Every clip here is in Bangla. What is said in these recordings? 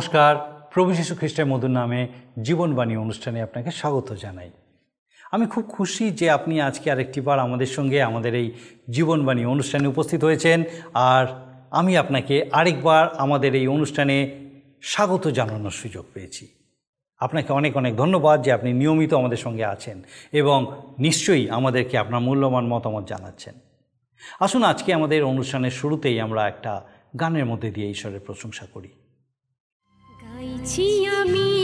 নমস্কার। প্রভু যীশু খ্রিস্টের মধুর নামে জীবনবাণী অনুষ্ঠানে আপনাকে স্বাগত জানাই। আমি খুব খুশি যে আপনি আজকে আরেকটিবার আমাদের সঙ্গে আমাদের এই জীবনবাণী অনুষ্ঠানে উপস্থিত হয়েছেন আর আমি আপনাকে আরেকবার আমাদের এই অনুষ্ঠানে স্বাগত জানানোর সুযোগ পেয়েছি। আপনাকে অনেক অনেক ধন্যবাদ যে আপনি নিয়মিত আমাদের সঙ্গে আছেন এবং নিশ্চয়ই আমাদেরকে আপনার মূল্যবান মতামত জানাচ্ছেন। আসুন আজকে আমাদের অনুষ্ঠানের শুরুতেই আমরা একটা গানের মধ্যে দিয়ে ঈশ্বরের প্রশংসা করি। গাইছি আমি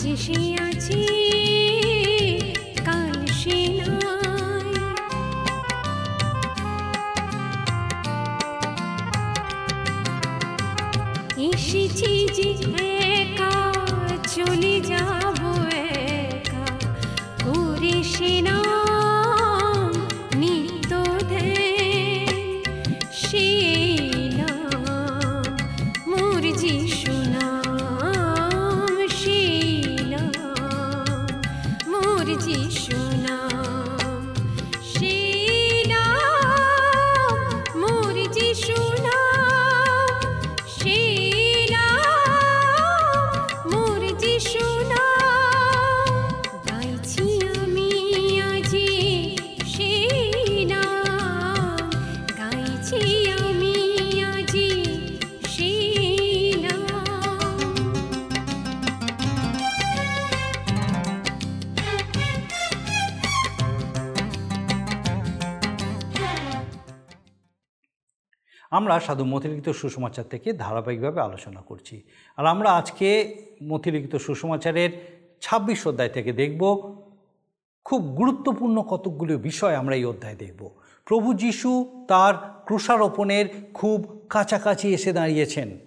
আজ সে আছে আমরা সাধু মতিলিখিত সুসমাচার থেকে ধারাবাহিকভাবে আলোচনা করছি। আর আমরা আজকে মতিলিখিত সুসমাচারের ছাব্বিশ অধ্যায় থেকে দেখব, খুব গুরুত্বপূর্ণ কতকগুলো বিষয় আমরা এই অধ্যায় দেখব। প্রভু যিশু তার ক্রুশারোপণের খুব কাছাকাছি এসে দাঁড়িয়েছেন।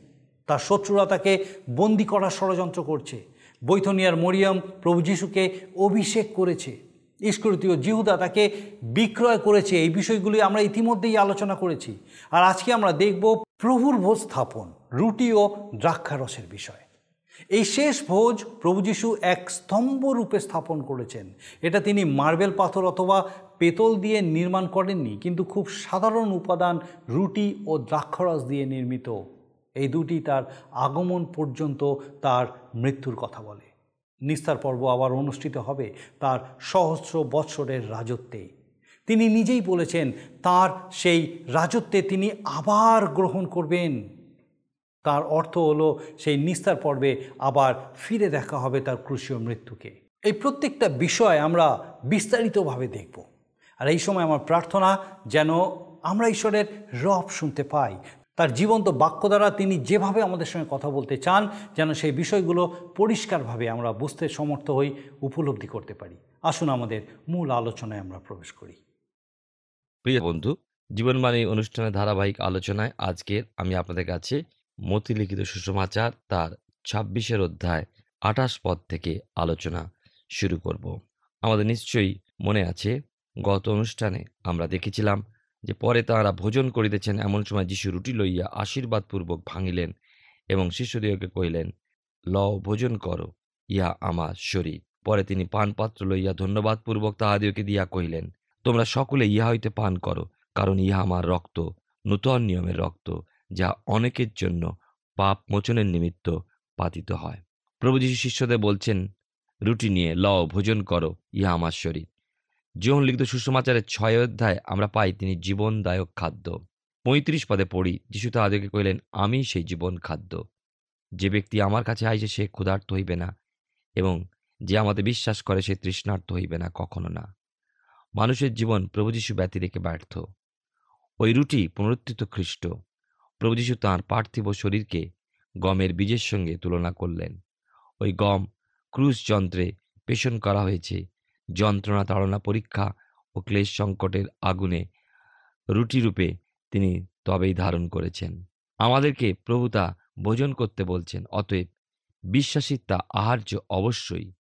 তার শত্রুরা তাকে বন্দি করার ষড়যন্ত্র করছে। বৈথনিয়ার মরিয়ম প্রভু যিশুকে অভিষেক করেছে। ইস্করিতীয় জিহুদা তাকে বিক্রয় করেছে। এই বিষয়গুলি আমরা ইতিমধ্যেই আলোচনা করেছি। আর আজকে আমরা দেখব প্রভুর ভোজ স্থাপন, রুটি ও দ্রাক্ষারসের বিষয়। এই শেষ ভোজ প্রভু যিশু এক স্তম্ভ রূপে স্থাপন করেছেন। এটা তিনি মার্বেল পাথর অথবা পেতল দিয়ে নির্মাণ করেননি, কিন্তু খুব সাধারণ উপাদান রুটি ও দ্রাক্ষারস দিয়ে নির্মিত। এই দুটি তার আগমন পর্যন্ত তার মৃত্যুর কথা বলে। নিস্তার পর্ব আবার অনুষ্ঠিত হবে তার সহস্র বৎসরের রাজত্বে। তিনি নিজেই বলেছেন, তার সেই রাজত্বে তিনি আবার গ্রহণ করবেন। তার অর্থ হলো, সেই নিস্তার পর্বে আবার ফিরে দেখা হবে তার ক্রুশীয় মৃত্যুকে। এই প্রত্যেকটা বিষয় আমরা বিস্তারিতভাবে দেখব। আর এই সময় আমার প্রার্থনা যেন আমরা ঈশ্বরের রব শুনতে পাই তার জীবন্ত বাক্য দ্বারা তিনি যেভাবে আমাদের সঙ্গে কথা বলতে চান, যেন সেই বিষয়গুলো পরিষ্কারভাবে আমরা বুঝতে সমর্থ হই, উপলব্ধি করতে পারি। আসুন আমাদের মূল আলোচনায় আমরা প্রবেশ করি। প্রিয় বন্ধু, জীবনবাণী অনুষ্ঠানের ধারাবাহিক আলোচনায় আজকের আমি আপনাদের কাছে মতিলিখিত সুসমাচার তার ছাব্বিশের অধ্যায় আঠাশ পদ থেকে আলোচনা শুরু করব। আমাদের নিশ্চয়ই মনে আছে, গত অনুষ্ঠানে আমরা দেখেছিলাম যে পরে তাঁরা ভোজন করিতেছেন, এমন সময় যিশু রুটি লইয়া আশীর্বাদপূর্বক ভাঙিলেন এবং শিশুদিওকে কহিলেন ল ভোজন করো, ইহা আমার শরীর। পরে তিনি পানপাত্র লইয়া ধন্যবাদপূর্বক তাহাদিওকে দিয়া কহিলেন, তোমরা সকলে ইহা হইতে পান করো, কারণ ইহা আমার রক্ত, নূতন নিয়মের রক্ত, যা অনেকের জন্য পাপ মোচনের নিমিত্ত পাতিত হয়। প্রভু যীশু শিষ্যদের বলছেন, রুটি নিয়ে লও, ভোজন করো, ইহা আমার শরীর। জীবন লিখিত সুসমাচারের ছয় অধ্যায় আমরা পাই, তিনি জীবনদায়ক খাদ্য। পঁয়ত্রিশ পদে পড়ি, যিশু তাহাদেরকে কহিলেন, আমি সেই জীবন খাদ্য। যে ব্যক্তি আমার কাছে আইছে, সে ক্ষুধার্ত হইবে না এবং যে আমাদের বিশ্বাস করে, সে তৃষ্ণার্ত হইবে না, কখনো না। মানুষের জীবন প্রভু যীশু ব্যতি রেখে ব্যর্থ। ওই রুটি পুনরুত্থিত খ্রিস্ট। প্রভু যীশু তাঁর পার্থিব শরীরকে গমের বীজের সঙ্গে তুলনা করলেন। ওই গম ক্রুশ যন্ত্রে পেষণ করা হয়েছে। যন্ত্রণা, তাড়না, পরীক্ষা ও ক্লেশ সংকটের আগুনে রুটিরূপে তিনি তবেই ধারণ করেছেন। আমাদেরকে প্রভু তা ভোজন করতে বলছেন, অতএব বিশ্বাসী তা আহার্য অবশ্যই।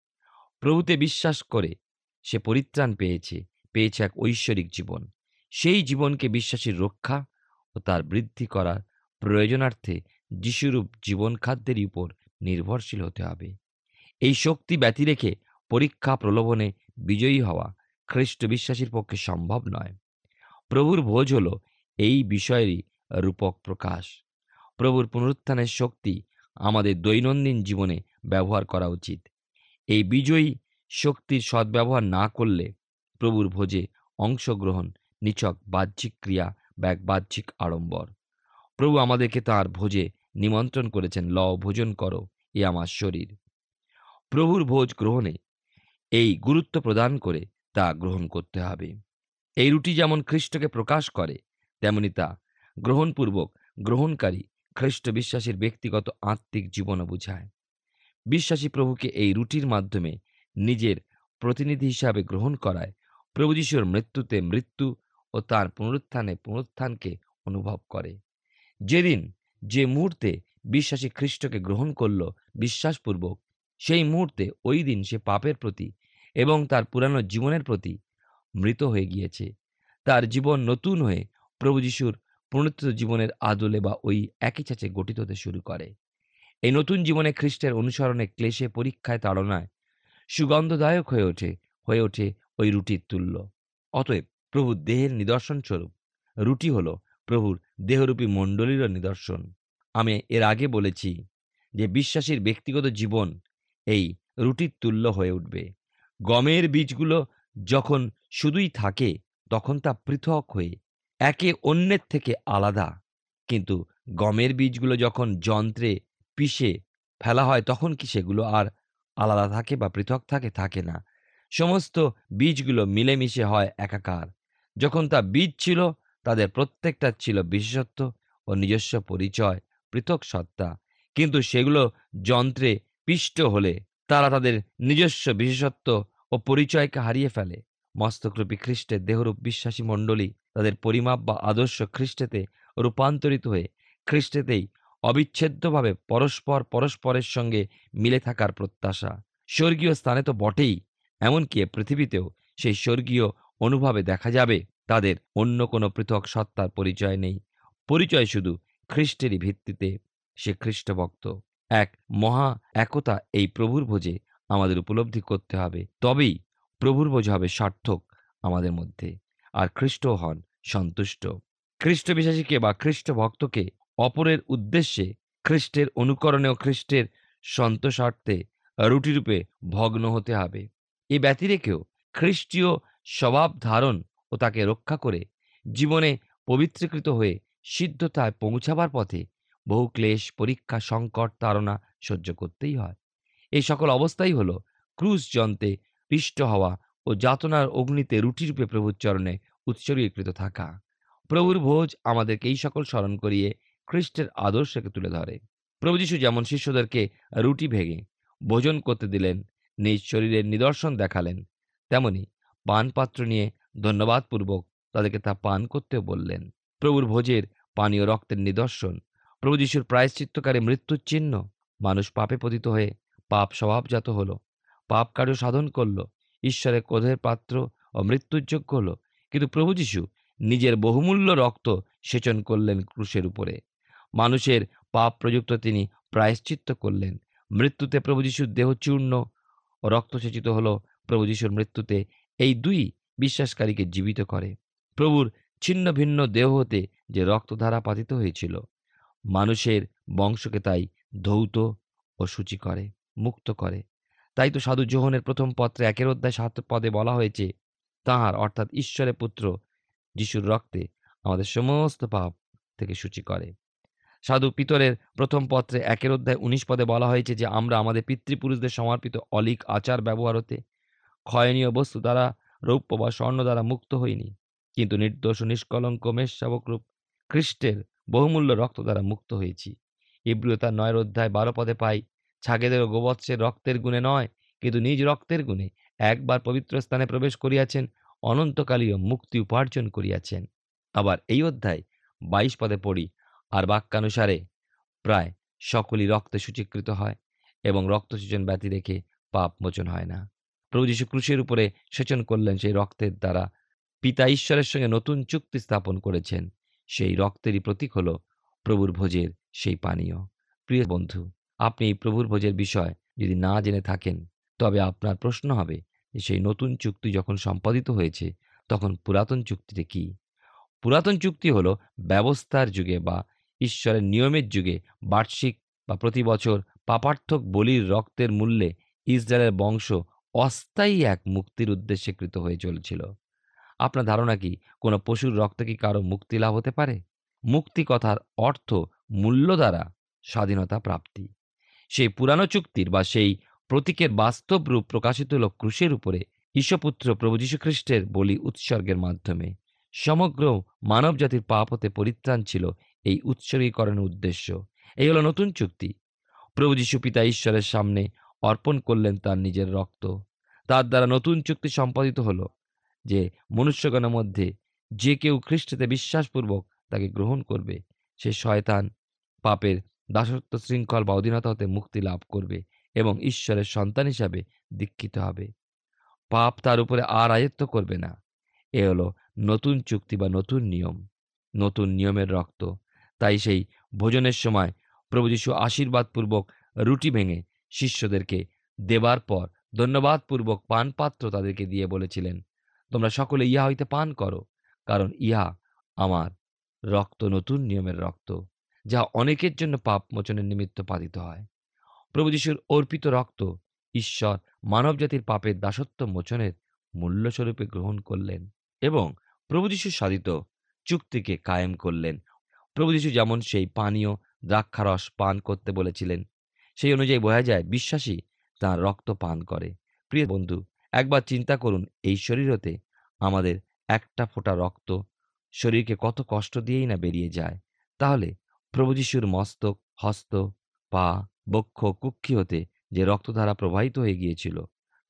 প্রভুতে বিশ্বাস করে সে পরিত্রাণ পেয়েছে পেয়েছে এক ঐশ্বরিক জীবন। সেই জীবনকে বিশ্বাসীর রক্ষা ও তার বৃদ্ধি করার প্রয়োজনার্থে যিশুরূপ জীবন খাদ্যের উপর নির্ভরশীল হতে হবে। এই শক্তি ব্যতি রেখে পরীক্ষা, প্রলোভনে বিজয়ী হওয়া খ্রিস্ট বিশ্বাসীর পক্ষে সম্ভব নয়। প্রভুর ভোজ হল এই বিষয়েরই রূপক প্রকাশ। প্রভুর পুনরুত্থানের শক্তি আমাদের দৈনন্দিন জীবনে ব্যবহার করা উচিত। এই বিজয়ী শক্তির সদ্ব্যবহার না করলে প্রভুর ভোজে অংশগ্রহণ নিছক বাহ্যিক ক্রিয়া বা এক বাহ্যিক আড়ম্বর। প্রভু আমাদেরকে তাঁর ভোজে নিমন্ত্রণ করেছেন ল ভোজন করো, এ আমার শরীর। প্রভুর ভোজ গ্রহণে এই গুরুত্ব প্রদান করে তা গ্রহণ করতে হবে। এই রুটি যেমন খ্রিস্টকে প্রকাশ করে, তেমনি তা গ্রহণপূর্বক গ্রহণকারী খ্রিস্ট বিশ্বাসীর ব্যক্তিগত আত্মিক জীবনও বুঝায়। বিশ্বাসী প্রভুকে এই রুটির মাধ্যমে নিজের প্রতিনিধি হিসাবে গ্রহণ করায়। প্রভু যিশুর মৃত্যুতে মৃত্যু ও তার পুনরুত্থানে পুনরুত্থানকে অনুভব করে। যেদিন যে মুহূর্তে বিশ্বাসী খ্রিস্টকে গ্রহণ করল, বিশ্বাসপূর্বক সেই মুহূর্তে ওই দিন সে পাপের প্রতি এবং তার পুরানো জীবনের প্রতি মৃত হয়ে গিয়েছে। তার জীবন নতুন হয়ে প্রভু যিশুর পুনরুত্থিত জীবনের আদলে বা ওই একই ছাঁচে গঠিত হতে শুরু করে। এই নতুন জীবনে খ্রিস্টের অনুসরণে ক্লেশে পরীক্ষায় তাড়নায় সুগন্ধদায়ক হয়ে ওঠে হয়ে ওঠে ওই রুটির তুল্য। অতএব প্রভুর দেহের নিদর্শন স্বরূপ, রুটি হল প্রভুর দেহরূপী মণ্ডলীরও নিদর্শন। আমি এর আগে বলেছি যে বিশ্বাসীর ব্যক্তিগত জীবন এই রুটির তুল্য হয়ে উঠবে। গমের বীজগুলো যখন শুধুই থাকে, তখন তা পৃথক হয়ে একে অন্যের থেকে আলাদা। কিন্তু গমের বীজগুলো যখন যন্ত্রে পিষে ফেলা হয়, তখন কি সেগুলো আর আলাদা থাকে বা পৃথক থাকে? থাকে না। সমস্ত বীজগুলো মিলেমিশে হয় একাকার। যখন তা বীজ ছিল, তাদের প্রত্যেকটা ছিল বিশেষত্ব ও নিজস্ব পরিচয়, পৃথক সত্তা। কিন্তু সেগুলো যন্ত্রে পিষ্ট হলে তারা তাদের নিজস্ব বিশেষত্ব ও পরিচয়কে হারিয়ে ফেলে। মস্তকরূপী খ্রিস্টের দেহরূপ বিশ্বাসী মণ্ডলী তাদের পরিমাপ বা আদর্শ খ্রিস্টেতে রূপান্তরিত হয়ে খ্রিস্টেতেই অবিচ্ছেদ্যভাবে পরস্পর পরস্পরের সঙ্গে মিলে থাকার প্রত্যাশা। স্বর্গীয় স্থানে তো বটেই, এমনকি পৃথিবীতেও সেই স্বর্গীয় অনুভাবে দেখা যাবে তাদের অন্য কোনো পৃথক সত্তার পরিচয় নেই। পরিচয় শুধু খ্রিস্টেরই ভিত্তিতে সে খ্রিস্টভক্ত। এক মহা একতা এই প্রভুর ভোজে আমাদের উপলব্ধি করতে হবে। তবেই প্রভুর ভোজ হবে সার্থক আমাদের মধ্যে। আর খ্রিস্ট হন সন্তুষ্ট। খ্রিস্ট বিশ্বাসীকে বা খ্রিস্ট ভক্তকে অপরের উদ্দেশ্যে খ্রিস্টের অনুকরণে ও খ্রিস্টের সন্তোষার্থে রুটিরূপে ভগ্ন হতে হবে। এ ব্যতিরেকেও খ্রিস্টীয় স্বভাব ধারণ ও তাকে রক্ষা করে জীবনে পবিত্রীকৃত হয়ে সিদ্ধতায় পৌঁছাবার পথে বহু ক্লেশ, পরীক্ষা, সংকট, তাড়না সহ্য করতেই হয়। এই সকল অবস্থাই হল ক্রুশ যন্ত্রে পিষ্ট হওয়া ও যাতনার অগ্নিতে রুটিরূপে প্রভুর চরণে উৎসর্গীকৃত থাকা। প্রভুর ভোজ আমাদেরকে এই সকল স্মরণ করিয়ে খ্রিস্টের আদর্শকে তুলে ধরে। প্রভু যীশু যেমন শিষ্যদেরকে রুটি ভেঙে ভোজন করতে দিলেন, নিজ শরীরের নিদর্শন দেখালেন, তেমনি পানপাত্র নিয়ে ধন্যবাদপূর্বক তাদেরকে তা পান করতেও বললেন। প্রভুর ভোজের পানীয় রক্তের নিদর্শন, প্রভু যিশুর প্রায়শ্চিত্তকারী মৃত্যুর চিহ্ন, মানুষ পাপে পতিত হয়ে পাপ স্বভাবজাত হলো, পাপ কার্য সাধন করল, ঈশ্বরের ক্রোধের পাত্র ও মৃত্যুর যোগ্য হলো। কিন্তু প্রভু যিশু নিজের বহুমূল্য রক্ত সেচন করলেন ক্রুশের উপরে। মানুষের পাপ প্রযুক্ত তিনি প্রায়শ্চিত্ত করলেন। মৃত্যুতে প্রভু যিশুর দেহ চূর্ণ ও রক্তসেচিত হলো। প্রভু যিশুর মৃত্যুতে এই দুই বিশ্বাসকারীকে জীবিত করে। প্রভুর ছিন্ন ভিন্ন দেহ হতে যে রক্তধারা পাতিত হয়েছিল, মানুষের বংশকে তাই ধৌত ও সূচি করে। মুক্ত করে। তাই তো সাধু জোহনের প্রথম পত্রে একের অধ্যায় সাত পদে বলা হয়েছে, তাহার অর্থাৎ ঈশ্বরের পুত্র যিশুর রক্তে আমাদের সমস্ত পাপ থেকে সূচি করে। সাধু পিতরের প্রথম পত্রে একের অধ্যায় উনিশ পদে বলা হয়েছে যে, আমরা আমাদের পিতৃপুরুষদের সমর্পিত অলিক আচার ব্যবহার হতে, ক্ষয়নীয় বস্তু দ্বারা রৌপ্য বা স্বর্ণ দ্বারা মুক্ত হইনি। কিন্তু নির্দোষ ও নিষ্কলঙ্ক মেষশাবক রূপ খ্রিস্টের বহুমূল্য রক্ত দ্বারা মুক্ত হয়েছি। ইব্রিয় তার নয়ের অধ্যায় বারো পদে পাই ছাগেদের গোবৎসের রক্তের গুণে নয়, কিন্তু নিজ রক্তের গুণে একবার পবিত্র স্থানে প্রবেশ করিয়াছেন অনন্তকালীয় মুক্তি উপার্জন করিয়াছেন। আবার এই অধ্যায় বাইশ পদে পড়ি, আর বাক্যানুসারে প্রায় সকলই রক্তে সূচীকৃত হয় এবং রক্তসূচন ব্যতি রেখে পাপ মোচন হয় না। প্রভু যীশু ক্রুশের উপরে সেচন করলেন সেই রক্তের দ্বারা। পিতা ঈশ্বরের সঙ্গে নতুন চুক্তি স্থাপন করেছেন, সেই রক্তেরই প্রতীক হল প্রভুর ভোজের সেই পানীয়। প্রিয় বন্ধু আপনি এই প্রভুর ভোজের বিষয় যদি না জেনে থাকেন, তবে আপনার প্রশ্ন হবে যে সেই নতুন চুক্তি যখন সম্পাদিত হয়েছে, তখন পুরাতন চুক্তিতে কি? পুরাতন চুক্তি হলো ব্যবস্থার যুগে বা ঈশ্বরের নিয়মের যুগে বার্ষিক বা প্রতি বছর পাপার্থক বলির রক্তের মূল্যে ইসরায়েলের বংশ অস্থায়ী এক মুক্তির উদ্দেশ্যে কৃত হয়ে চলেছিল। আপনার ধারণা কি কোনো পশুর রক্ত কি কারও মুক্তি লাভ হতে পারে? মুক্তি কথার অর্থ মূল্য দ্বারা স্বাধীনতা প্রাপ্তি। সেই পুরানো চুক্তির বা সেই প্রতীকের বাস্তব রূপ প্রকাশিত হল ক্রুশের উপরে ঈশ্বপুত্র প্রভু যীশু খ্রিস্টের বলি উৎসর্গের মাধ্যমে। সমগ্র মানব জাতির পাপ হতে পরিত্রাণ ছিল এই উৎসর্গীকরণের উদ্দেশ্য। এই হলো নতুন চুক্তি। প্রভু যীশু পিতা ঈশ্বরের সামনে অর্পণ করলেন তার নিজের রক্ত। তার দ্বারা নতুন চুক্তি সম্পাদিত হলো যে মনুষ্যগণের মধ্যে যে কেউ খ্রিস্টতে বিশ্বাসপূর্বক তাকে গ্রহণ করবে, সে শয়তান, পাপের দাসত্ব শৃঙ্খল বা অধীনতা হতে মুক্তি লাভ করবে এবং ঈশ্বরের সন্তান হিসাবে দীক্ষিত হবে। পাপ তার উপরে আর আয়ত্ত করবে না। এ হলো নতুন চুক্তি বা নতুন নিয়ম। নতুন নিয়মের রক্ত। তাই সেই ভোজনের সময় প্রভু যীশু আশীর্বাদপূর্বক রুটি ভেঙে শিষ্যদেরকে দেবার পর ধন্যবাদপূর্বক পানপাত্র তাদেরকে দিয়ে বলেছিলেন, তোমরা সকলে ইহা হইতে পান করো, কারণ ইহা আমার রক্ত, নতুন নিয়মের রক্ত। যা অনেকের জন্য পাপ মোচনের নিমিত্ত পাতিত হয়। প্রভু যিশুর অর্পিত রক্ত ঈশ্বর মানবজাতির পাপের দাসত্ব মোচনের মূল্যস্বরূপে গ্রহণ করলেন এবং প্রভু যিশু সাধিত চুক্তিকে কায়েম করলেন। প্রভু যিশু যেমন সেই পানীয় দ্রাক্ষারস পান করতে বলেছিলেন, সেই অনুযায়ী বোঝা যায় বিশ্বাসী তাঁর রক্ত পান করে। প্রিয় বন্ধু, একবার চিন্তা করুন, এই শরীর হতে আমাদের একটা ফোঁটা রক্ত শরীরকে কত কষ্ট দিয়েই না বেরিয়ে যায়। তাহলে প্রভু যিশুর মস্তক, হস্ত, পা, বক্ষ, কুক্ষি হতে যে রক্তধারা প্রবাহিত হয়ে গিয়েছিল,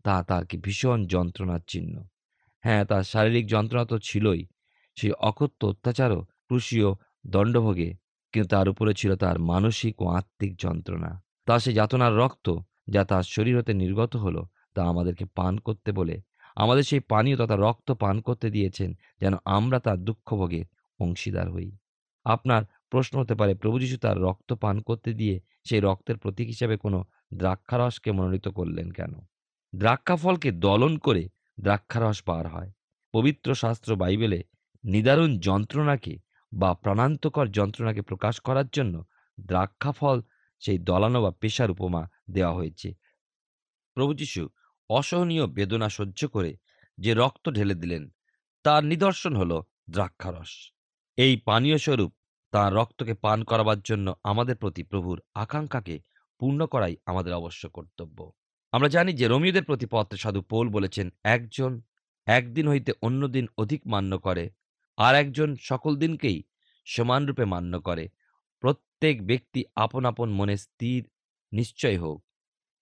তা তার কি ভীষণ যন্ত্রণার চিহ্ন। হ্যাঁ তার শারীরিক যন্ত্রণা তো ছিলই। সেই অকথ্য অত্যাচারও ক্রুশীয় দণ্ডভোগে, কিন্তু তার উপরে ছিল তার মানসিক ও আত্মিক যন্ত্রণা। তা সে যাতনার রক্ত যা তার শরীর হতে নির্গত হলো, তা আমাদেরকে পান করতে বলে, আমাদের সেই পানীয় তথা রক্ত পান করতে দিয়েছেন, যেন আমরা তার দুঃখভোগের অংশীদার হই। আপনার প্রশ্ন হতে পারে, প্রভু যীশু তার রক্ত পান করতে দিয়ে সেই রক্তের প্রতীক হিসাবে কোনো দ্রাক্ষারসকে মনোনীত করলেন কেন? দ্রাক্ষাফলকে দলন করে দ্রাক্ষারস পার হয়। পবিত্র শাস্ত্র বাইবেলে নিদারুণ যন্ত্রণাকে বা প্রাণান্তকর যন্ত্রণাকে প্রকাশ করার জন্য দ্রাক্ষাফল সেই দলানো বা পেশার উপমা দেওয়া হয়েছে। প্রভু যীশু অসহনীয় বেদনা সহ্য করে যে রক্ত ঢেলে দিলেন, তার নিদর্শন হল দ্রাক্ষারস। এই পানীয় স্বরূপ তাঁর রক্তকে পান করাবার জন্য আমাদের প্রতি প্রভুর আকাঙ্ক্ষাকে পূর্ণ করাই আমাদের অবশ্য কর্তব্য। আমরা জানি যে রোমিওদের প্রতি পত্রে সাধু পৌল বলেছেন, একজন একদিন হইতে অন্য দিন অধিক মান্য করে, আর একজন সকল দিনকেই সমানরূপে মান্য করে। প্রত্যেক ব্যক্তি আপন আপন মনে স্থির নিশ্চয় হোক।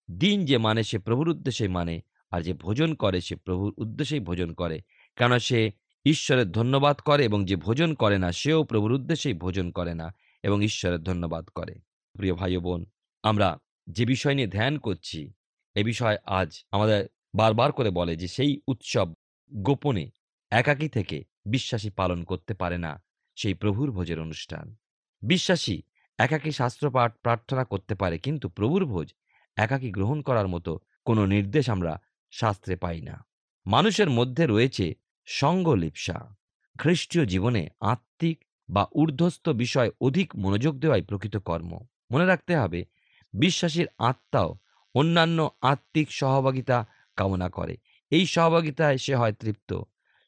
দিন যে মানে সে প্রভুর উদ্দেশ্যেই মানে আর যে ভোজন করে সে প্রভুর উদ্দেশ্যেই ভোজন করে। কেন সে ঈশ্বরের ধন্যবাদ করে এবং যে ভোজন করে না, সেও প্রভুর উদ্দেশ্যেই ভোজন করে না এবং ঈশ্বরের ধন্যবাদ করে। প্রিয় ভাই বোন, আমরা যে বিষয় নিয়ে ধ্যান করছি, এ বিষয় আজ আমাদের বারবার করে বলে যে সেই উৎসব গোপনে, একাকী থেকে বিশ্বাসী পালন করতে পারে না সেই প্রভুর ভোজের অনুষ্ঠান। বিশ্বাসী, একাকী শাস্ত্রপাঠ প্রার্থনা করতে পারে কিন্তু প্রভুর ভোজ, একাকী গ্রহণ করার মতো কোনো নির্দেশ আমরা শাস্ত্রে পাই না। মানুষের মধ্যে রয়েছে সঙ্গলিপসা। খ্রিস্টীয় জীবনে আত্মিক বা ঊর্ধ্বস্থ বিষয় অধিক মনোযোগ দেওয়াই প্রকৃত কর্ম। মনে রাখতে হবে, বিশ্বাসীর আত্মাও অন্যান্য আত্মিক সহভাগিতা কামনা করে। এই সহভাগিতায় সে হয় তৃপ্ত।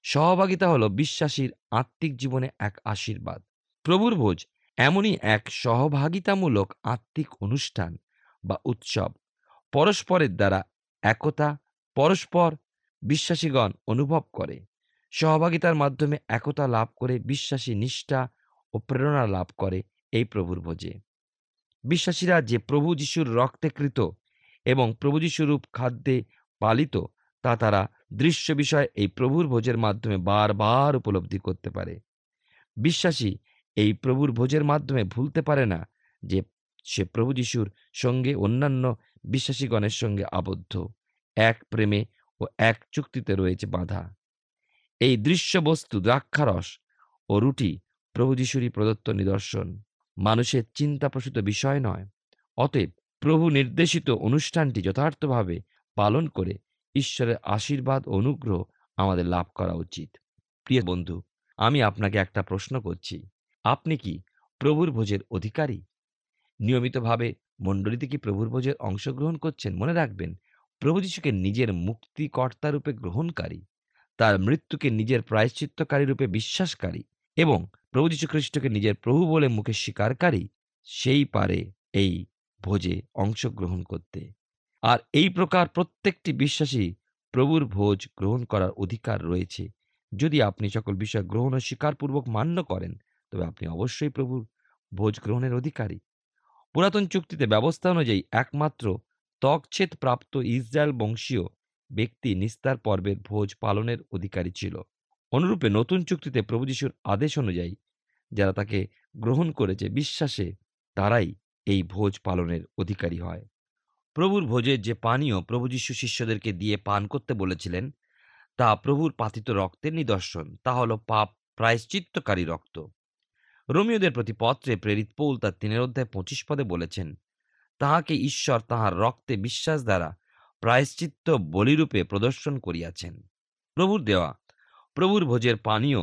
সহভাগিতা হলো বিশ্বাসীর আত্মিক জীবনে এক আশীর্বাদ। প্রভুর ভোজ এমনই এক সহভাগিতামূলক আত্মিক অনুষ্ঠান বা উৎসব। পরস্পরের দ্বারা একতা, পরস্পর বিশ্বাসীগণ অনুভব করে। সহভাগিতার মাধ্যমে একতা লাভ করে, বিশ্বাসী নিষ্ঠা ও প্রেরণা লাভ করে এই প্রভুর ভোজে। বিশ্বাসীরা যে প্রভু যিশুর রক্তেকৃত এবং প্রভু যিশুরূপ খাদ্যে পালিত, তা তারা দৃশ্য বিষয় এই প্রভুর ভোজের মাধ্যমে বারবার উপলব্ধি করতে পারে। বিশ্বাসী এই প্রভুর ভোজের মাধ্যমে ভুলতে পারে না যে সে প্রভু যিশুর সঙ্গে অন্যান্য বিশ্বাসীগণের সঙ্গে আবদ্ধ। এক প্রেমে ও এক চুক্তিতে রয়েছে বাঁধা। এই দৃশ্যবস্তু, দ্রাক্ষারস ও রুটি প্রভু যিশুরই প্রদত্ত নিদর্শন। মানুষের চিন্তাপ্রসূত বিষয় নয়। অতএব প্রভু নির্দেশিত অনুষ্ঠানটি যথার্থভাবে পালন করে ঈশ্বরের আশীর্বাদ অনুগ্রহ আমাদের লাভ করা উচিত। প্রিয় বন্ধু, আমি আপনাকে একটা প্রশ্ন করছি। আপনি কি প্রভুর ভোজের অধিকারী? নিয়মিতভাবে মণ্ডলীতে কি প্রভুর ভোজের অংশগ্রহণ করছেন? মনে রাখবেন, প্রভু যিশুকে নিজের মুক্তিকর্তারূপে গ্রহণকারী। তার মৃত্যুকে নিজের প্রায়শ্চিত্তকারী রূপে বিশ্বাসকারী এবং প্রভু যীশু খ্রিস্টকে নিজের প্রভু বলে মুখে স্বীকারকারী, সেই পারে এই ভোজে অংশগ্রহণ করতে। আর এই প্রকার প্রত্যেকটি বিশ্বাসী প্রভুর ভোজ গ্রহণ করার অধিকার রয়েছে। যদি আপনি সকল বিষয় গ্রহণ ও স্বীকারপূর্বক মান্য করেন, তবে আপনি অবশ্যই প্রভুর ভোজ গ্রহণের অধিকারী। পুরাতন চুক্তিতে ব্যবস্থা অনুযায়ী একমাত্র তকছেদ প্রাপ্ত ইসরায়েল বংশীয় ব্যক্তি নিস্তার পর্বের ভোজ পালনের অধিকারী ছিল। অনুরূপে নতুন চুক্তিতে প্রভু যিশুর আদেশ অনুযায়ী যারা তাকে গ্রহণ করেছে বিশ্বাসে, তারাই এই ভোজ পালনের অধিকারী হয়। প্রভুর ভোজের যে পানীয় প্রভু যিশু শিষ্যদেরকে দিয়ে পান করতে বলেছিলেন, তা প্রভুর পাতিত রক্তের নিদর্শন, তা হল পাপ প্রায়শ্চিত্তকারী রক্ত। রোমিওদের প্রতি পত্রে প্রেরিত পৌল তার তিনের অধ্যায় পঁচিশ পদে বলেছেন, তাহাকে ঈশ্বর তাহার রক্তে বিশ্বাস দ্বারা প্রায়শ্চিত্ত বলিরূপে প্রদর্শন করিয়াছেন। প্রভুর দেওয়া, প্রভুর ভোজের পানীয়,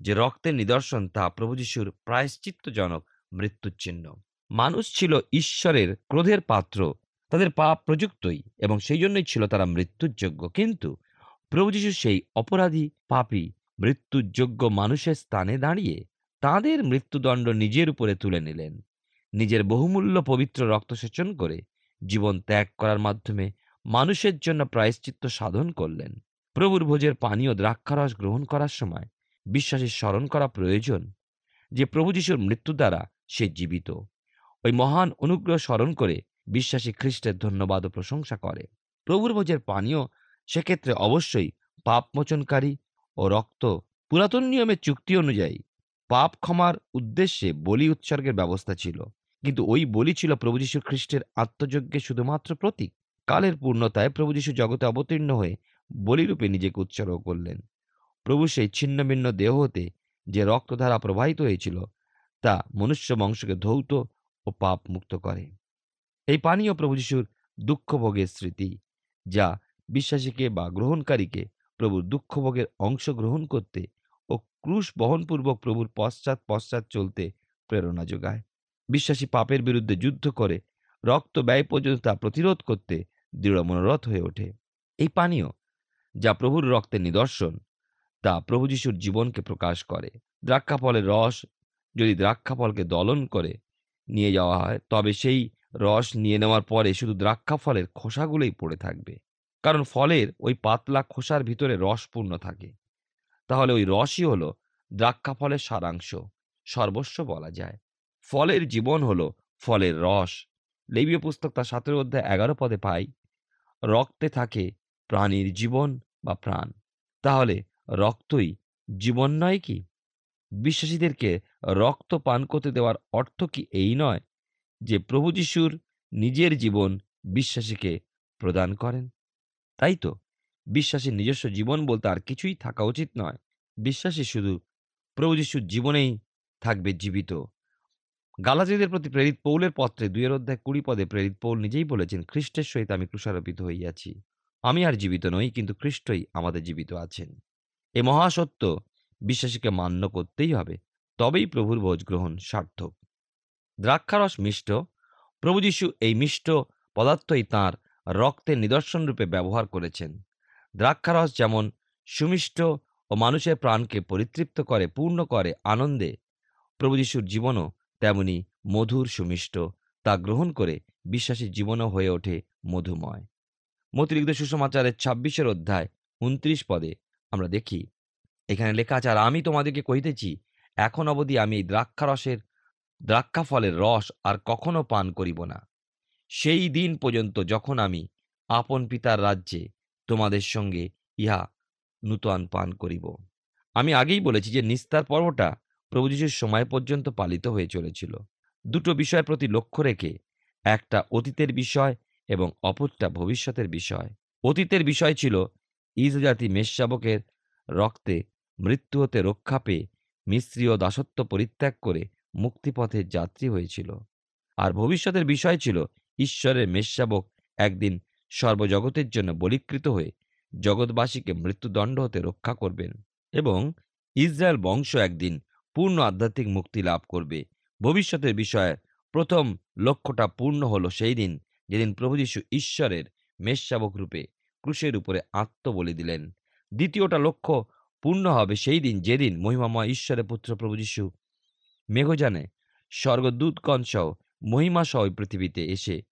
যে রক্তের নিদর্শন, তা প্রভু যিশুর প্রায়শ্চিত্তজনক মৃত্যুর চিহ্ন মানুষ ছিল ঈশ্বরের ক্রোধের পাত্র, তাদের পাপ প্রযুক্তই এবং সেই জন্যই ছিল তারা মৃত্যুর যোগ্য কিন্তু প্রভু যিশু সেই অপরাধী পাপী মৃত্যুর যোগ্য মানুষের স্থানে দাঁড়িয়ে তাদের মৃত্যুদণ্ড নিজের উপরে তুলে নিলেন। নিজের বহুমূল্য পবিত্র রক্তসেচন করে জীবন ত্যাগ করার মাধ্যমে মানুষের জন্য প্রায়শ্চিত্ত সাধন করলেন। প্রভুর ভোজের পানীয় দ্রাক্ষারস গ্রহণ করার সময় বিশ্বাসী স্মরণ করা প্রয়োজন যে প্রভু যিশুর মৃত্যু দ্বারা সে জীবিত। ওই মহান অনুগ্রহ স্মরণ করে বিশ্বাসী খ্রিস্টের ধন্যবাদ ও প্রশংসা করে। প্রভুর ভোজের পানীয় সেক্ষেত্রে অবশ্যই পাপমোচনকারী ও রক্ত পুরাতন নিয়মের চুক্তি অনুযায়ী পাপ ক্ষমার উদ্দেশ্যে বলি উৎসর্গের ব্যবস্থা ছিল। কিন্তু ওই বলি ছিল প্রভু যীশু খ্রিস্টের আত্মযজ্ঞে শুধুমাত্র প্রতীক। কালের পূর্ণতায় প্রভু যীশু জগতে অবতীর্ণ হয়ে বলিরূপে নিজেকে উৎসর্গ করলেন। প্রভু সেই ছিন্ন ভিন্ন দেহ হতে যে রক্তধারা প্রবাহিত হয়েছিল, তা মনুষ্য বংশকে ধৌত ও পাপ মুক্ত করে। এই পানীয় প্রভু যিশুর দুঃখভোগের স্মৃতি, যা বিশ্বাসীকে বা গ্রহণকারীকে প্রভুর দুঃখভোগের অংশ গ্রহণ করতে ও ক্রুশ বহনপূর্বক প্রভুর পশ্চাৎ পশ্চাৎ চলতে প্রেরণা যোগায়। বিশ্বাসী পাপের বিরুদ্ধে যুদ্ধ করে রক্ত ব্যয় পর্যন্ত তা প্রতিরোধ করতে দৃঢ় মনোরথ হয়ে ওঠে। এই পানীয়, যা প্রভুর রক্তের নিদর্শন, তা প্রভু যিশুর জীবনকে প্রকাশ করে। দ্রাক্ষা ফলের রস যদি দ্রাক্ষা ফলকে দলন করে নিয়ে যাওয়া হয়, তবে সেই রস নিয়ে নেওয়ার পরে শুধু দ্রাক্ষা ফলের খোসাগুলোই পড়ে থাকবে। কারণ ফলের ওই পাতলা খোসার ভিতরে রস পূর্ণ থাকে। তাহলে ওই রসই হলো দ্রাক্ষাফলের সারাংশ, সর্বস্ব বলা যায়। ফলের জীবন হলো ফলের রস। লেবীয় পুস্তক তার সাতের অধ্যায় এগারো পদে পাই রক্তে থাকে প্রাণীর জীবন বা প্রাণ। তাহলে রক্তই জীবন নয় কি? বিশ্বাসীদেরকে রক্ত পান করতে দেওয়ার অর্থ কি এই নয় যে প্রভু যিশুর নিজের জীবন বিশ্বাসীকে প্রদান করেন? তাই তো বিশ্বাসীর নিজস্ব জীবন বলতে আর কিছুই থাকা উচিত নয়। বিশ্বাসী শুধু প্রভু যিশুর জীবনেই থাকবে জীবিত। গালাজীদের প্রতি প্রেরিত পৌলের পত্রে দুইয়ের অধ্যায় কুড়ি পদে প্রেরিত পৌল নিজেই বলেছেন, খ্রিস্টের সহিত আমি ক্রুশারোপিত হইয়াছি। আমি আর জীবিত নই, কিন্তু খ্রিস্টই আমাদের জীবিত আছেন। এ মহাসত্য বিশ্বাসীকে মান্য করতেই হবে। তবেই প্রভুর ভোজ গ্রহণ সার্থক। দ্রাক্ষারস মিষ্ট, প্রভু যীশু এই মিষ্ট পদার্থই তাঁর রক্তের নিদর্শন রূপে ব্যবহার করেছেন। দ্রাক্ষারস যেমন সুমিষ্ট ও মানুষের প্রাণকে পরিতৃপ্ত করে, পূর্ণ করে আনন্দে, প্রভু যীশুর জীবনও তেমনি মধুর সুমিষ্ট, তা গ্রহণ করে বিশ্বাসী জীবনও হয়ে ওঠে মধুময়। মতিরিক্ত সুসমাচারের ছাব্বিশের অধ্যায়, উনত্রিশ পদে আমরা দেখি, এখানে লেখা আছে, আর আমি তোমাদেরকে কহিতেছি, এখন অবধি আমি এই দ্রাক্ষারসের দ্রাক্ষা ফলের রস আর কখনো পান করিব না। সেই দিন পর্যন্ত যখন আমি আপন পিতার রাজ্যে তোমাদের সঙ্গে ইহা নূতন পান করিব। আমি আগেই বলেছি যে নিস্তার পর্বটা প্রভু যিশুর সময় পর্যন্ত পালিত হয়ে চলেছিল। দুটো বিষয়ের প্রতি লক্ষ্য রেখে, একটা অতীতের বিষয় এবং অপরটা ভবিষ্যতের বিষয়। অতীতের বিষয় ছিল ইসরাজাতি মেষশাবকের রক্তে মৃত্যু হতে রক্ষা পেয়ে ও দাসত্ব পরিত্যাগ করে মুক্তিপথে যাত্রী হয়েছিল। আর ভবিষ্যতের বিষয় ছিল, ঈশ্বরের মেষশাবক একদিন সর্বজগতের জন্য বলীকৃত হয়ে জগৎবাসীকে মৃত্যুদণ্ড হতে রক্ষা করবেন এবং ইসরায়েল বংশ একদিন পূর্ণ আধ্যাত্মিক মুক্তি লাভ করবে। ভবিষ্যতের বিষয়ে প্রথম লক্ষ্যটা পূর্ণ হলো সেই দিন, যেদিন প্রভু যীশু ঈশ্বরের মেষশাবক রূপে ক্রুশের উপরে আত্মবলি দিলেন। দ্বিতীয়টা লক্ষ্য পূর্ণ হবে সেই দিন, যেদিন মহিমাময় ঈশ্বরের পুত্র প্রভু যীশু মেঘজানে স্বর্গদূতগণ সহ মহিমা সহ পৃথিবীতে এসে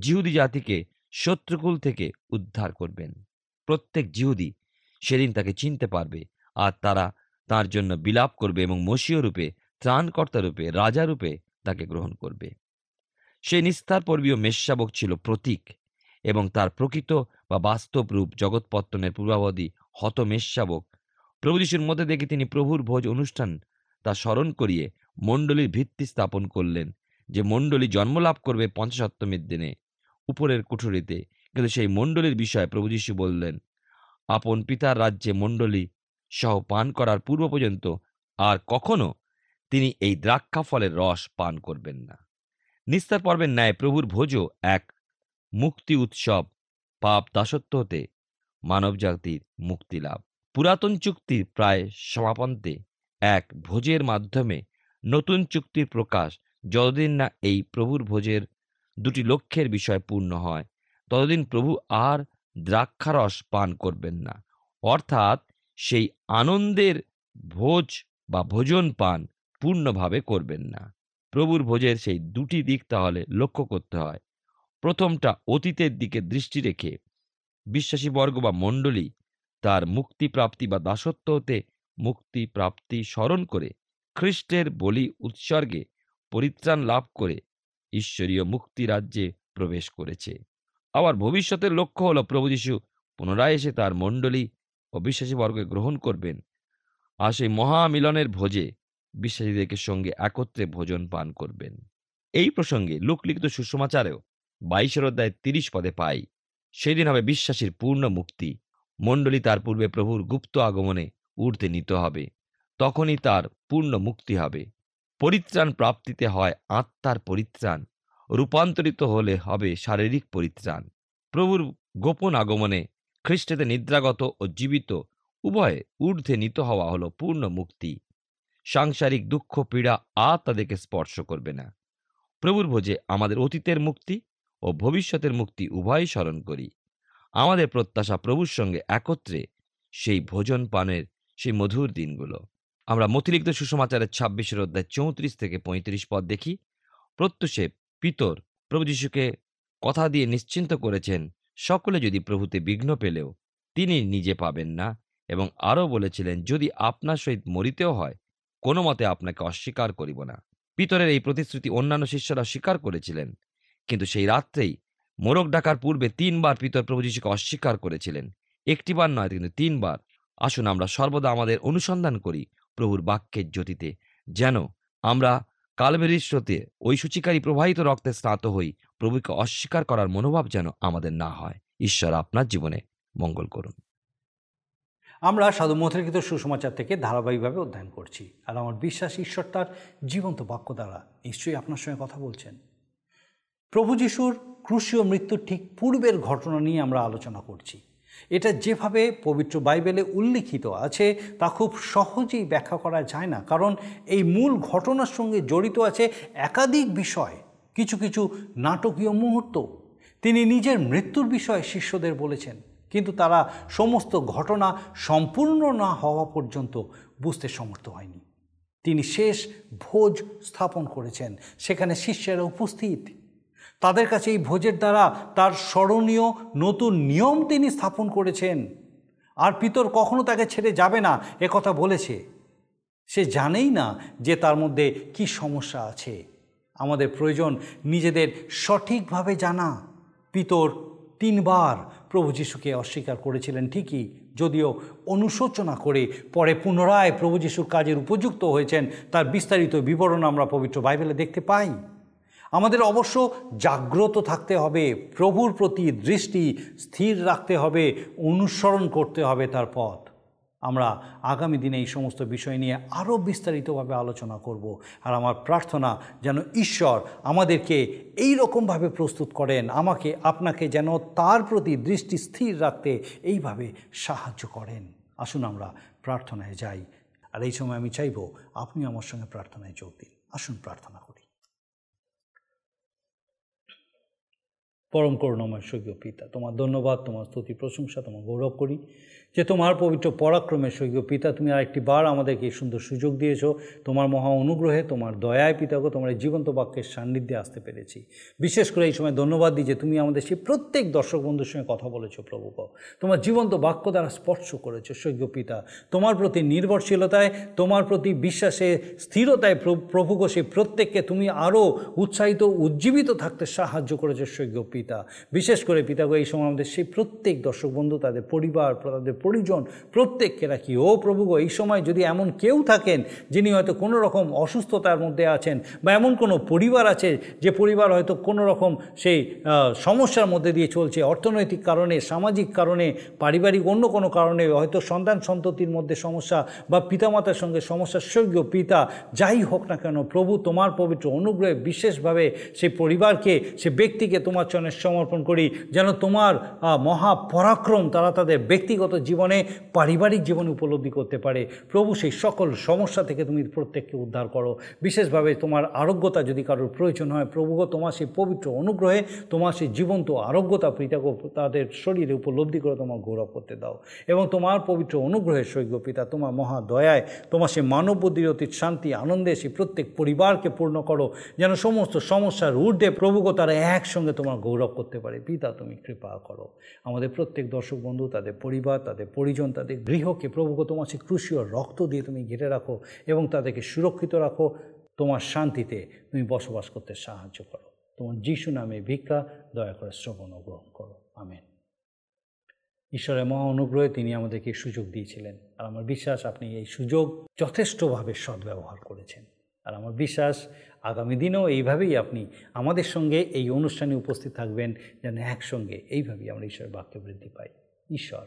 জিহুদি জাতিকে শত্রুকুল থেকে উদ্ধার করবেন। প্রত্যেক জিহুদি সেদিন তাকে চিনতে পারবে আর তারা তার জন্য বিলাপ করবে এবং মসীয় রূপে, ত্রাণকর্তা রূপে, রাজা রূপে তাকে গ্রহণ করবে। সেই নিস্তার পর্বীয় মেষশাবক ছিল প্রতীক এবং তার প্রকৃত বা বাস্তব রূপ জগৎপত্তনের পূর্বাবধি হত মেষশাবক। প্রভু যিশুর মধ্যে দেখে তিনি প্রভুর ভোজ অনুষ্ঠান তা স্মরণ করিয়ে মণ্ডলীর ভিত্তি স্থাপন করলেন, যে মণ্ডলী জন্মলাভ করবে পঞ্চসপ্তমীর দিনে উপরের কুঠুরিতে। কিন্তু সেই মণ্ডলীর বিষয়ে প্রভু যিশু বললেন, আপন পিতার রাজ্যে মণ্ডলী সহ পান করার পূর্ব পর্যন্ত আর কখনো তিনি এই দ্রাক্ষা ফলের রস পান করবেন না। নিস্তার পর্বের ন্যায় প্রভুর ভোজও এক মুক্তি উৎসব, পাপ দাসত্ব হতে মানবজাতির মুক্তি লাভ। পুরাতন চুক্তির প্রায় সমাপন্তে এক ভোজের মাধ্যমে নতুন চুক্তির প্রকাশ যতদিন না এই প্রভুর ভোজের দুটি লক্ষ্যের বিষয় পূর্ণ হয়, ততদিন প্রভু আর দ্রাক্ষারস পান করবেন না। অর্থাৎ সেই আনন্দের ভোজ বা ভোজন পান পূর্ণভাবে করবেন না। প্রভুর ভোজের সেই দুটি দিক তাহলে লক্ষ্য করতে হয়। প্রথমটা অতীতের দিকে দৃষ্টি রেখে বিশ্বাসী বর্গ বা মণ্ডলী তার মুক্তিপ্রাপ্তি বা দাসত্ব হতে মুক্তিপ্রাপ্তি স্মরণ করে খ্রিস্টের বলি উৎসর্গে পরিত্রাণ লাভ করে ঈশ্বরীয় মুক্তি রাজ্যে প্রবেশ করেছে। আবার ভবিষ্যতের লক্ষ্য হল প্রভু যীশু পুনরায় এসে তার মণ্ডলী ও বিশ্বাসী বর্গকে গ্রহণ করবেন। আর সেই মহামিলনের ভোজে বিশ্বাসীদেরকে সঙ্গে একত্রে ভোজন পান করবেন। এই প্রসঙ্গে লোকলিখিত সুসমাচারেও বাইশের অধ্যায় তিরিশ পদে পাই, সেদিন হবে বিশ্বাসীর পূর্ণ মুক্তি। মণ্ডলী তার পূর্বে প্রভুর গুপ্ত আগমনে ঊর্ধ্বে নিতে হবে। তখনই তার পূর্ণ মুক্তি হবে। পরিত্রাণ প্রাপ্তিতে হয় আত্মার পরিত্রাণ। রূপান্তরিত হলে হবে শারীরিক পরিত্রাণ। প্রভুর গোপন আগমনে খ্রিস্টেতে নিদ্রাগত ও জীবিত উভয়ে ঊর্ধ্বে নিত হওয়া হলো পূর্ণ মুক্তি। সাংসারিক দুঃখ, পীড়া আর তাদেরকে স্পর্শ করবে না। প্রভুর ভোজে আমাদের অতীতের মুক্তি ও ভবিষ্যতের মুক্তি উভয়ই স্মরণ করি। আমাদের প্রত্যাশা প্রভুর সঙ্গে একত্রে সেই ভোজন পানের সেই মধুর দিনগুলো। আমরা মতিরিক্ত সুসমাচারের ছাব্বিশের অধ্যায় চৌত্রিশ থেকে পঁয়ত্রিশ পদ দেখি। প্রত্যুষে পিতর প্রভু যিশুকে কথা দিয়ে নিশ্চিন্ত করেছেন সকলে যদি প্রভুতে বিঘ্ন পেলেও তিনি নিজে পাবেন না এবং আরও বলেছিলেন, যদি আপনার সহিত মরিতেও হয়, কোনো মতে আপনাকে অস্বীকার করিব না। পিতরের এই প্রতিশ্রুতি অন্যান্য শিষ্যরা স্বীকার করেছিলেন। কিন্তু সেই রাত্রেই মোরগ ডাকার পূর্বে তিনবার পিতর প্রভু অস্বীকার করেছিলেন। একটিবার নয়, কিন্তু তিনবার। আসুন আমরা সর্বদা আমাদের অনুসন্ধান করি প্রভুর বাক্যের জ্যোতিতে, যেন আমরা কালবেরির স্রোতে ওই সূচিকারী প্রবাহিত রক্তে স্নাত হই, প্রভুকে অস্বীকার করার মনোভাব যেন আমাদের না হয়। ঈশ্বর আপনার জীবনে মঙ্গল করুন। আমরা সাধু মথলিখিত সুসমাচার থেকে ধারাবাহিকভাবে অধ্যয়ন করছি। আর আমার বিশ্বাস ঈশ্বর তার জীবন্ত বাক্য দ্বারা নিশ্চয়ই আপনার সঙ্গে কথা বলছেন। প্রভু যিশুর ক্রুশীয় মৃত্যুর ঠিক পূর্বের ঘটনা নিয়ে আমরা আলোচনা করছি। এটা যেভাবে পবিত্র বাইবেলে উল্লিখিত আছে, তা খুব সহজেই ব্যাখ্যা করা যায় না। কারণ এই মূল ঘটনার সঙ্গে জড়িত আছে একাধিক বিষয়, কিছু কিছু নাটকীয় মুহূর্ত। তিনি নিজের মৃত্যুর বিষয়ে শিষ্যদের বলেছেন, কিন্তু তারা সমস্ত ঘটনা সম্পূর্ণ না হওয়া পর্যন্ত বুঝতে সমর্থ হয়নি। তিনি শেষ ভোজ স্থাপন করেছেন, সেখানে শিষ্যেরা উপস্থিত। তাদের কাছে এই ভোজের দ্বারা তার স্মরণীয় নতুন নিয়ম তিনি স্থাপন করেছেন। আর পিতর কখনো তাকে ছেড়ে যাবে না, এ কথা বলেছে। সে জানেই না যে তার মধ্যে কি সমস্যা আছে। আমাদের প্রয়োজন নিজেদের সঠিকভাবে জানা। পিতর তিনবার প্রভু যিশুকে অস্বীকার করেছিলেন ঠিকই, যদিও অনুশোচনা করে পরে পুনরায় প্রভু যিশুর কাজের উপযুক্ত হয়েছেন, তার বিস্তারিত বিবরণ আমরা পবিত্র বাইবেলে দেখতে পাই। আমাদের অবশ্য জাগ্রত থাকতে হবে, প্রভুর প্রতি দৃষ্টি স্থির রাখতে হবে, অনুসরণ করতে হবে তার পথ। আমরা আগামী দিনে এই সমস্ত বিষয় নিয়ে আরও বিস্তারিতভাবে আলোচনা করব আর আমার প্রার্থনা যেন ঈশ্বর আমাদেরকে এই রকমভাবে প্রস্তুত করেন, আমাকে, আপনাকে যেন তার প্রতি দৃষ্টি স্থির রাখতে এইভাবে সাহায্য করেন। আসুন আমরা প্রার্থনায় যাই। আর এই সময় আমি চাইব আপনি আমার সঙ্গে প্রার্থনায় যোগ দিন। আসুন প্রার্থনা করি। পরম করুণাময় স্বর্গীয় পিতা। তোমার ধন্যবাদ তোমার স্তুতি প্রশংসা তোমার গৌরব করি। যে তোমার পবিত্র পরাক্রমের স্বর্গীয় পিতা, তুমি আরেকটি বার আমাদেরকে এই সুন্দর সুযোগ দিয়েছ। তোমার মহা অনুগ্রহে, তোমার দয়ায় পিতাকে তোমার এই জীবন্ত বাক্যের সান্নিধ্যে আসতে পেরেছি। বিশেষ করে এই সময় ধন্যবাদ দিই যে তুমি আমাদের সেই প্রত্যেক দর্শক বন্ধুর সঙ্গে কথা বলেছ প্রভু তোমার জীবন্ত বাক্য দ্বারা স্পর্শ করেছ স্বর্গীয় পিতা। তোমার প্রতি নির্ভরশীলতায়, তোমার প্রতি বিশ্বাসে, স্থিরতায় প্রভুগ সেই প্রত্যেককে তুমি আরও উৎসাহিত, উজ্জীবিত থাকতে সাহায্য করেছ স্বর্গীয় পিতা। বিশেষ করে পিতাগো, এই সময় আমাদের সেই প্রত্যেক দর্শক বন্ধু, তাদের পরিবার, তাদের পরিজন প্রত্যেককে রাখি। ও প্রভুগো এই সময় যদি এমন কেউ থাকেন, যিনি হয়তো কোনো রকম অসুস্থতার মধ্যে আছেন বা এমন কোনো পরিবার আছে, যে পরিবার হয়তো কোনো রকম সেই সমস্যার মধ্যে দিয়ে চলছে, অর্থনৈতিক কারণে, সামাজিক কারণে, পারিবারিক অন্য কোনো কারণে, হয়তো সন্তান সন্ততির মধ্যে সমস্যা বা পিতামাতার সঙ্গে সমস্যা, স্বর্গীয় পিতা, যাই হোক না কেন, প্রভু তোমার পবিত্র অনুগ্রহে বিশেষভাবে সেই পরিবারকে, সে ব্যক্তিকে তোমার চরণে সমর্পণ করি, যেন তোমার মহাপরাক্রম তারা তাদের ব্যক্তিগত জীবনে পারিবারিক জীবনে উপলব্ধি করতে পারে। প্রভু, সেই সকল সমস্যা থেকে তুমি প্রত্যেককে উদ্ধার করো। বিশেষভাবে তোমার আরোগ্যতা যদি কারোর প্রয়োজন হয় প্রভুগ তোমার সেই পবিত্র অনুগ্রহে তোমার সেই জীবন্ত আরোগ্যতা পিতাকে তাদের শরীরে উপলব্ধি করে তোমার গৌরব করতে দাও। এবং তোমার পবিত্র অনুগ্রহের সৈক্য পিতা, তোমার মহা দয়ায় তোমার সেই মানব বুদ্ধির অতীত শান্তি, আনন্দে সেই প্রত্যেক পরিবারকে পূর্ণ করো, যেন সমস্ত সমস্যার ঊর্ধ্বে প্রভুগ তারা একসঙ্গে তোমার গৌরব করতে পারে। পিতা, তুমি কৃপা করো। আমাদের প্রত্যেক দর্শক বন্ধু, তাদের পরিবার, তাদের পরিজন, তাদের গৃহকে। প্রভুগ তোমার সে ক্রুশীয় রক্ত দিয়ে তুমি ঘিরে রাখো এবং তাদেরকে সুরক্ষিত রাখো। তোমার শান্তিতে তুমি বসবাস করতে সাহায্য করো। তোমার যিশু নামে ভিক্ষা, দয়া করে শ্রবণ গ্রহণ করো। আমেন। ঈশ্বরের মহা অনুগ্রহে তিনি আমাদেরকে সুযোগ দিয়েছিলেন। আর আমার বিশ্বাস, আপনি এই সুযোগ যথেষ্টভাবে সদ্ব্যবহার করেছেন। আর আমার বিশ্বাস, আগামী দিনেও এইভাবেই আপনি আমাদের সঙ্গে এই অনুষ্ঠানে উপস্থিত থাকবেন, যেন একসঙ্গে এইভাবেই আমরা ঈশ্বরের বাক্য বৃদ্ধি পাই। ঈশ্বর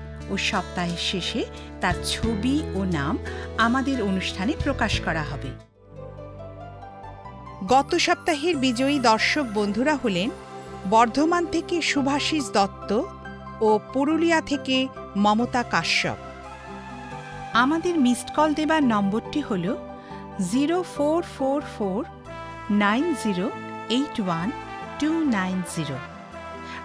ও সপ্তাহের শেষে তার ছবি ও নাম আমাদের অনুষ্ঠানে প্রকাশ করা হবে। গত সপ্তাহের বিজয়ী দর্শক বন্ধুরা হলেন বর্ধমান থেকে সুভাষিস দত্ত ও পুরুলিয়া থেকে মমতা কাশ্যপ। আমাদের মিসড কল দেবার নম্বরটি হল zero four four four nine zero eight one two nine zero.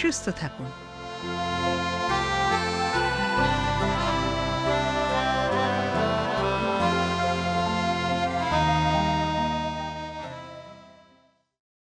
সুস্থ থাকুন।